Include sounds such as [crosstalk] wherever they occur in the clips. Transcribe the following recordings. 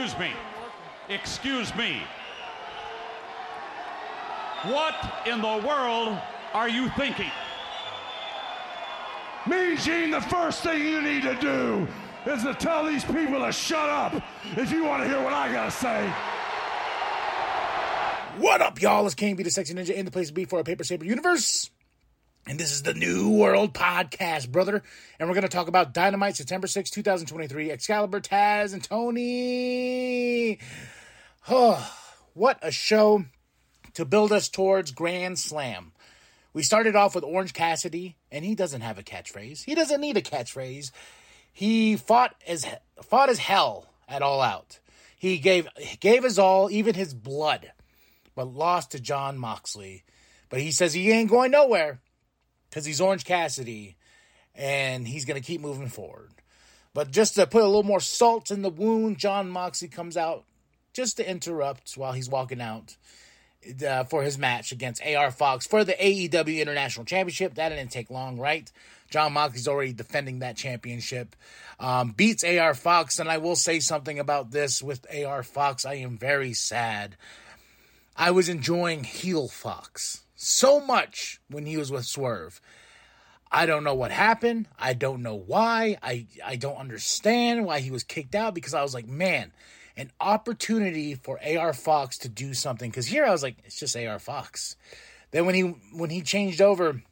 Excuse me. Excuse me. What in the world are you thinking? Me, Gene, the first thing you need to do is to tell these people to shut up if you want to hear what I gotta say. What up, y'all? It's King B, the Sexy Ninja, in the place to be for a Paper Saber universe. And this is the New World Podcast, brother. And we're going to talk about Dynamite, September 6, 2023, Excalibur, Taz, and Tony. Oh, what a show to build us towards Grand Slam. We started off with Orange Cassidy, and he doesn't have a catchphrase. He doesn't need a catchphrase. He fought as fought as hell at All Out. He gave gave his all, even his blood, but lost to Jon Moxley. But he says he ain't going nowhere because he's Orange Cassidy, and he's going to keep moving forward. But just to put a little more salt in the wound, Jon Moxley comes out just to interrupt while he's walking out uh, for his match against AR Fox for the AEW International Championship. That didn't take long, right? Jon Moxley's already defending that championship. Um, beats AR Fox, and I will say something about this with AR Fox. I am very sad. I was enjoying heel Fox so much when he was with Swerve. I don't know what happened. I don't know why. I I don't understand why he was kicked out because I was like, man, an opportunity for AR Fox to do something. Because here I was like, it's just AR Fox. Then when he when he changed over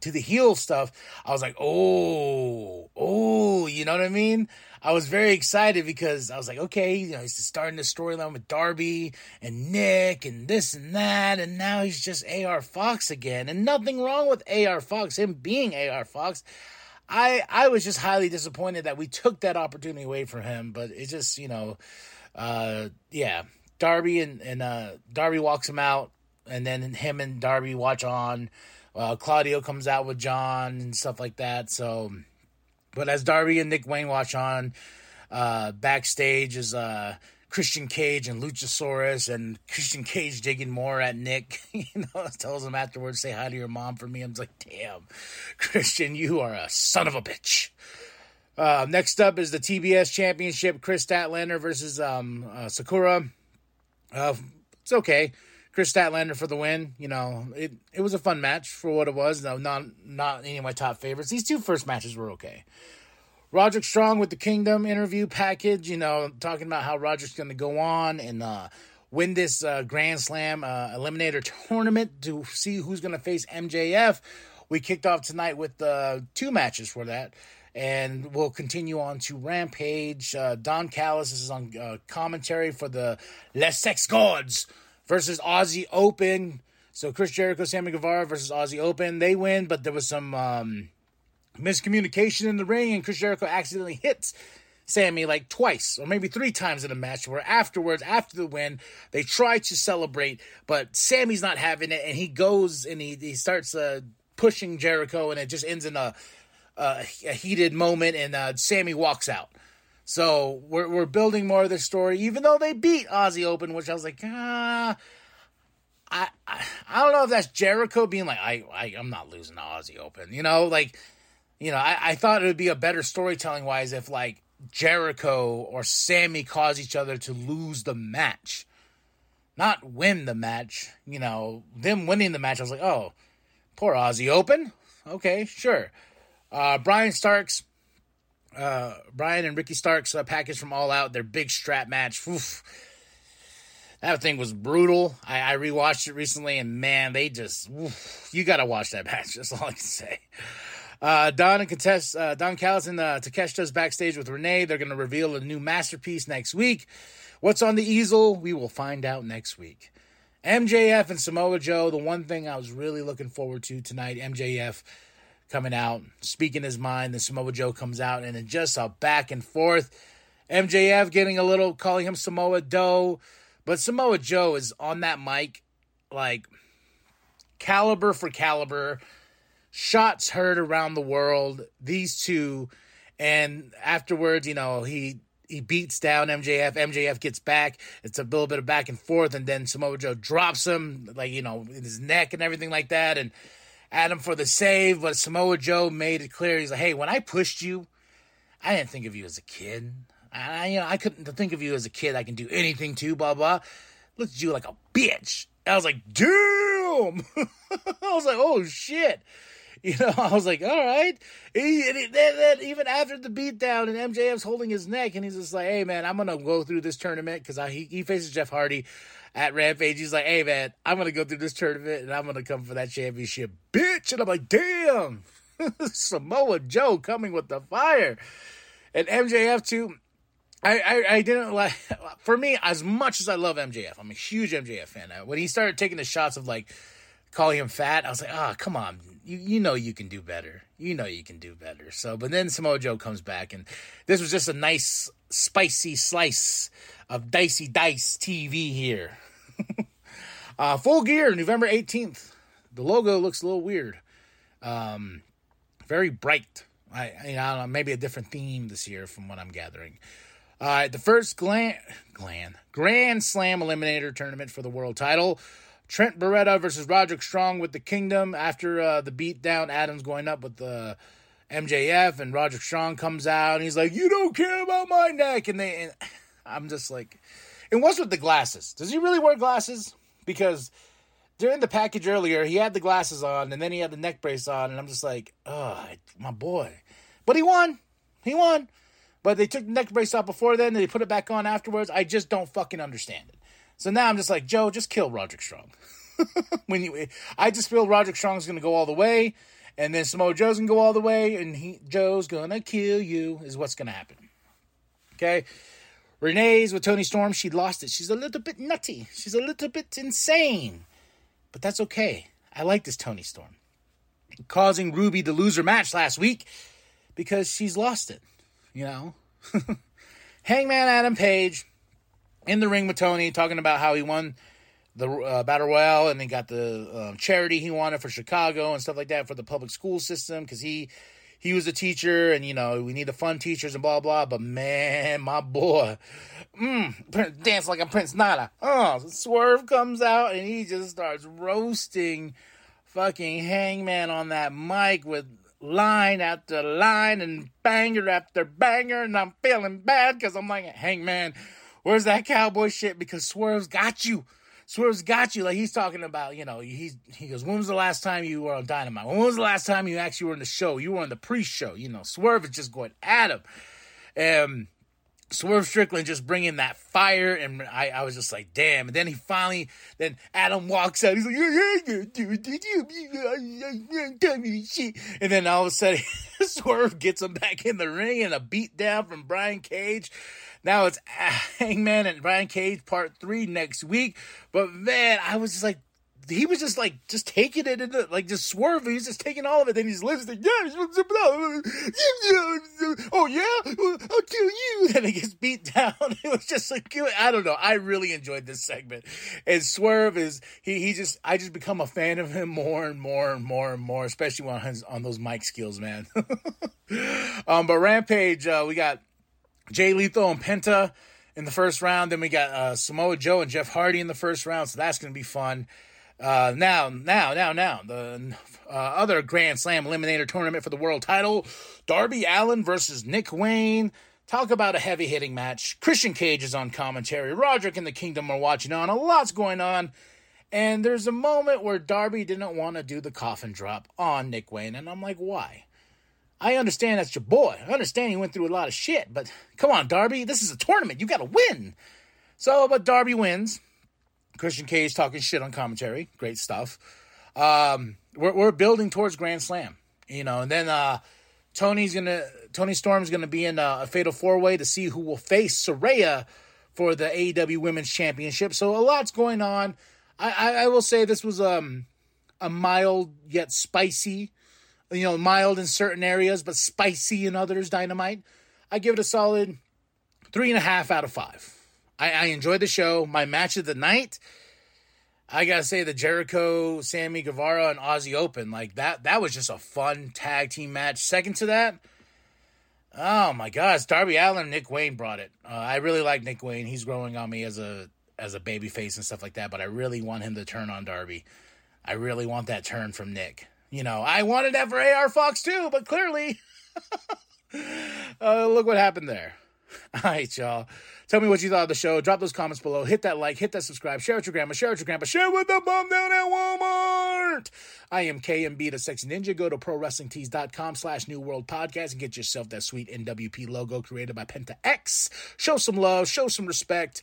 to the heel stuff, I was like, oh, oh, you know what I mean? I was very excited because I was like, okay, you know, he's starting the storyline with Darby and Nick and this and that, and now he's just AR Fox again. And nothing wrong with AR Fox, him being AR Fox. I I was just highly disappointed that we took that opportunity away from him, but it just, you know, uh, yeah, Darby and and uh, Darby walks him out, and then him and Darby watch on. Uh, Claudio comes out with Jon and stuff like that. So, but as Darby and Nick Wayne watch on, uh, backstage is uh, Christian Cage and Luchasaurus, and Christian Cage digging more at Nick. [laughs] you know, [laughs] tells him afterwards, "Say hi to your mom for me." I'm like, "Damn, Christian, you are a son of a bitch." Uh, next up is the TBS Championship: Kris Statlander versus um, uh, Sakura. Uh, it's okay. Kris Statlander for the win. You know, it it was a fun match for what it was. No, not not any of my top favorites. These two first matches were okay. Roderick Strong with the Kingdom interview package. You know, talking about how Roderick's going to go on and uh, win this uh, Grand Slam uh, Eliminator [laughs] tournament to see who's going to face MJF. We kicked off tonight with uh, two matches for that and we'll continue on to Rampage. Uh, Don Callis is on uh, commentary for the Les Sex Gods versus Aussie Open. So Chris Jericho, Sammy Guevara versus Aussie Open. They win, but there was some um, miscommunication in the ring, and Chris Jericho accidentally hits Sammy like twice or maybe three times in a match. Where afterwards, after the win, they try to celebrate, but Sammy's not having it, and he goes and he he starts uh, pushing Jericho, and it just ends in a a heated moment, and uh, Sammy walks out. So we're we're building more of this story, even though they beat Aussie Open, which I was like, ah. I, I, I don't know if that's Jericho being like I, I I'm not losing to Aussie Open, you know, like you know I, I thought it would be a better storytelling wise if like Jericho or Sammy cause each other to lose the match, not win the match. You know, them winning the match. I was like, oh, poor Aussie Open. Okay, sure. Uh, Bryan Starks, uh, Bryan and Ricky Starks uh, package from All Out, their big strap match. Oof. That thing was brutal. I, I rewatched it recently, and man, they just oof, you got to watch that [laughs] match. That's all I can say. Uh, Don and contest uh, Don Callis and uh, Takeshita's backstage with Renee. They're going to reveal a new masterpiece next week. What's on the easel? We will find out next week. MJF and Samoa Joe. The one thing I was really looking forward to tonight. MJF coming out, speaking his mind. Then Samoa Joe comes out, and then just a back and forth. MJF getting a little, calling him Samoa Doe. But Samoa Joe is on that mic, like caliber for caliber. Shots heard around the world. These two, and afterwards, you know, he he beats down MJF. MJF gets back. It's a little bit of back and forth, and then Samoa Joe drops him, like you know, in his neck and everything like that. And Adam for the save, but Samoa Joe made it clear. He's like, hey, when I pushed you, I didn't think of you as a kid. I, you know, I couldn't think of you as a kid. I can do anything to, blah, blah. Looked at you like a bitch. I was like, damn. [laughs] I was like, oh shit. [laughs] You know, I was like, all right. He, and he, then, then even after the beatdown and MJF's holding his neck, and he's just like, hey, man, I'm going to go through this tournament because he, he faces Jeff Hardy at Rampage. He's like, hey, man, I'm going to go through this tournament and I'm going to come for that championship, bitch. And I'm like, damn. [laughs] Samoa Joe coming with the fire. And MJF, too. I, I, I, didn't like [laughs] for me as much as I love MJF. I'm a huge MJF fan. When he started taking the shots of like calling him fat, I was like, oh come on, you you know you can do better. You know you can do better. So, but then Samoa Joe comes back, and this was just a nice spicy slice of dicey dice TV here. [laughs] uh, full gear, November eighteenth. The logo looks a little weird. Um, very bright. I, I don't know, maybe a different theme this year from what I'm gathering. Uh, the first Glan, Glan, Grand Slam Eliminator tournament for the world title. Trent Beretta versus Roderick Strong with the Kingdom after uh, the beatdown. Adams going up with the MJF, and Roderick Strong comes out and he's like, "You don't care about my neck," and they, and [laughs] I'm just like, and what's with the glasses? Does he really wear glasses? Because during the package earlier, he had the glasses on and then he had the neck brace on, and I'm just like, oh, my boy. But he won. He won. But they took the neck brace off before then, and they put it back on afterwards. I just don't fucking understand it. So now I'm just like, Joe, just kill Roderick Strong. [laughs] when you, I just feel Roderick Strong's gonna go all the way, and then Samoa Joe's gonna go all the way, and he Joe's gonna kill you. Is what's gonna happen. Okay. Renee's with Toni Storm. She lost it. She's a little bit nutty. She's a little bit insane. But that's okay. I like this Toni Storm. Causing Ruby the loser match last week because she's lost it. You know? [laughs] Hangman Adam Page in the ring with Tony talking about how he won the uh, battle royale and he got the um, charity he wanted for Chicago and stuff like that for the public school system because he he was a teacher and you know we need the fun teachers and blah blah. But man, my boy, mm, dance like a Prince Nana. Oh, Swerve comes out and he just starts roasting fucking Hangman on that mic with line after line and banger after banger, and I'm feeling bad because I'm like, Hangman Where's that cowboy shit? Because Swerve's got you. Swerve's got you. Like he's talking about, you know, he's he goes, When was the last time you were on Dynamite? When was the last time you actually were in the show? You were on the pre-show. You know, Swerve is just going at him. And Swerve Strickland just bringing that fire, and I, I was just like, damn. And then he finally, then Adam walks out. He's like, yeah, yeah, dude, did you, tell me shit. And then all of a sudden, [laughs] [laughs] Swerve gets him back in the ring and a beat down from Brian Cage. Now it's [laughs] Hangman and Brian Cage part three next week. But man, I was just like, he was just like just taking it into like just swerving. He's just taking all of it. Then he's listening. Yeah, oh yeah, I'll kill you. [laughs] Then he gets beat down. [laughs] It was just like I don't know. I really enjoyed this segment. And Swerve is he he just I just become a fan of him more and more and more and more, especially on his, on those mic skills, man. [laughs] um, but Rampage, uh, we got Jay Lethal and Penta in the first round. Then we got uh, Samoa Joe and Jeff Hardy in the first round, so that's going to be fun. Uh, now, now, now, now, the uh, other Grand Slam Eliminator tournament for the world title Darby Allin versus Nick Wayne. Talk about a heavy hitting match. Christian Cage is on commentary. Roderick and the Kingdom are watching on. A lot's going on. And there's a moment where Darby didn't want to do the coffin drop on Nick Wayne. And I'm like, why? I understand that's your boy. I understand he went through a lot of shit, but come on, Darby, this is a tournament. You got to win. So, but Darby wins. Christian Cage talking shit on commentary. Great stuff. Um, we're, we're building towards Grand Slam, you know, and then uh, Toni's gonna Toni Storm's gonna be in a, a fatal four way to see who will face Saraya for the AEW Women's Championship. So a lot's going on. I, I, I will say this was um, a mild yet spicy you know, mild in certain areas, but spicy in others, dynamite. I give it a solid three and a half out of five. I, I enjoyed the show. My match of the night, I gotta say the Jericho, Sammy Guevara, and Aussie Open, like that, that was just a fun tag team match. Second to that, oh my gosh, Darby Allin, Nick Wayne brought it. Uh, I really like Nick Wayne. He's growing on me as a as a baby face and stuff like that, but I really want him to turn on Darby. I really want that turn from Nick. You know, I wanted that for AR Fox too, but clearly, [laughs] uh, look what happened there. [laughs] All right, y'all. Tell me what you thought of the show. Drop those comments below. Hit that like, hit that subscribe, share with your grandma, share with your grandpa, share with the bum down at Walmart. I am KMB, the Sex Ninja. Go to ProWrestlingTees.com slash New World Podcast and get yourself that sweet NWP logo created by Penta X. Show some love, show some respect.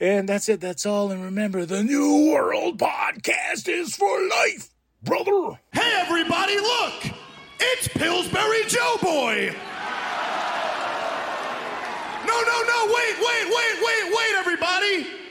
And that's it. That's all. And remember, the New World Podcast is for life, brother. Hey, everybody, look! It's Pillsbury Joe Boy! No, no, no, wait, wait, wait, wait, wait, everybody!